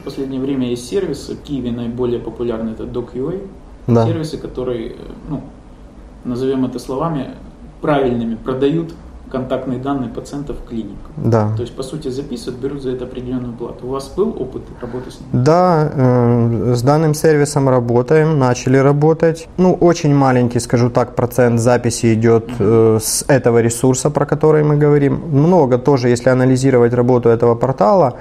в последнее время есть сервисы, в Киеве наиболее популярный это DocUA, Да. сервисы, которые, э, ну, назовем это словами, правильными продают контактные данные пациентов в клинику. Да. То есть, по сути, записывают, берут за это определенную плату. У вас был опыт работы с ним? Да, э, с данным сервисом работаем, начали работать. Ну, очень маленький, скажу так, процент записи идет э, с этого ресурса, про который мы говорим. Много тоже, если анализировать работу этого портала,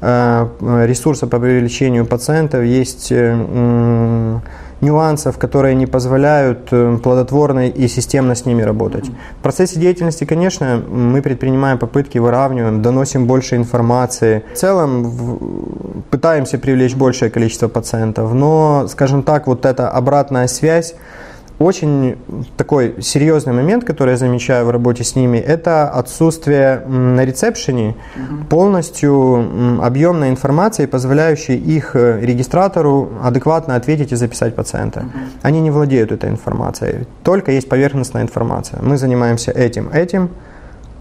ресурса по привлечению пациентов есть э, нюансов, которые не позволяют э, плодотворно и системно с ними работать. В процессе деятельности, конечно, мы предпринимаем попытки, выравниваем, доносим больше информации. В целом пытаемся привлечь большее количество пациентов, но, скажем так, вот эта обратная связь очень такой серьезный момент, который я замечаю в работе с ними, это отсутствие на ресепшене полностью объемной информации, позволяющей их э, регистратору адекватно ответить и записать пациента. Они не владеют этой информацией, только есть поверхностная информация. Мы занимаемся этим, этим,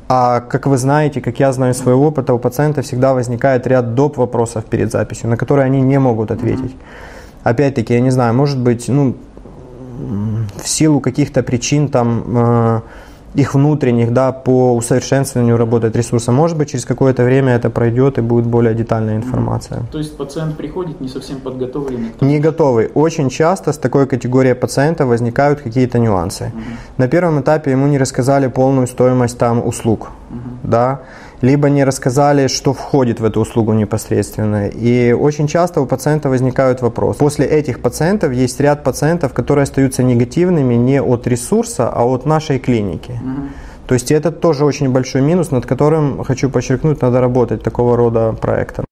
а как вы знаете, как я знаю из своего опыта, у пациента всегда возникает ряд доп. вопросов перед записью, на которые они не могут ответить. Опять-таки, я не знаю, может быть, ну, в силу каких-то причин там э, их внутренних, да, по усовершенствованию работает ресурса. Может быть, через какое-то время это пройдет и будет более детальная информация. То есть пациент приходит не совсем подготовленный тому, Не готовый. Очень часто с такой категорией пациента возникают какие-то нюансы. На первом этапе ему не рассказали полную стоимость там услуг, да, либо не рассказали, что входит в эту услугу непосредственно. И очень часто у пациента возникают вопросы. После этих пациентов есть ряд пациентов, которые остаются негативными не от ресурса, а от нашей клиники. То есть это тоже очень большой минус, над которым, хочу подчеркнуть, надо работать такого рода проектом.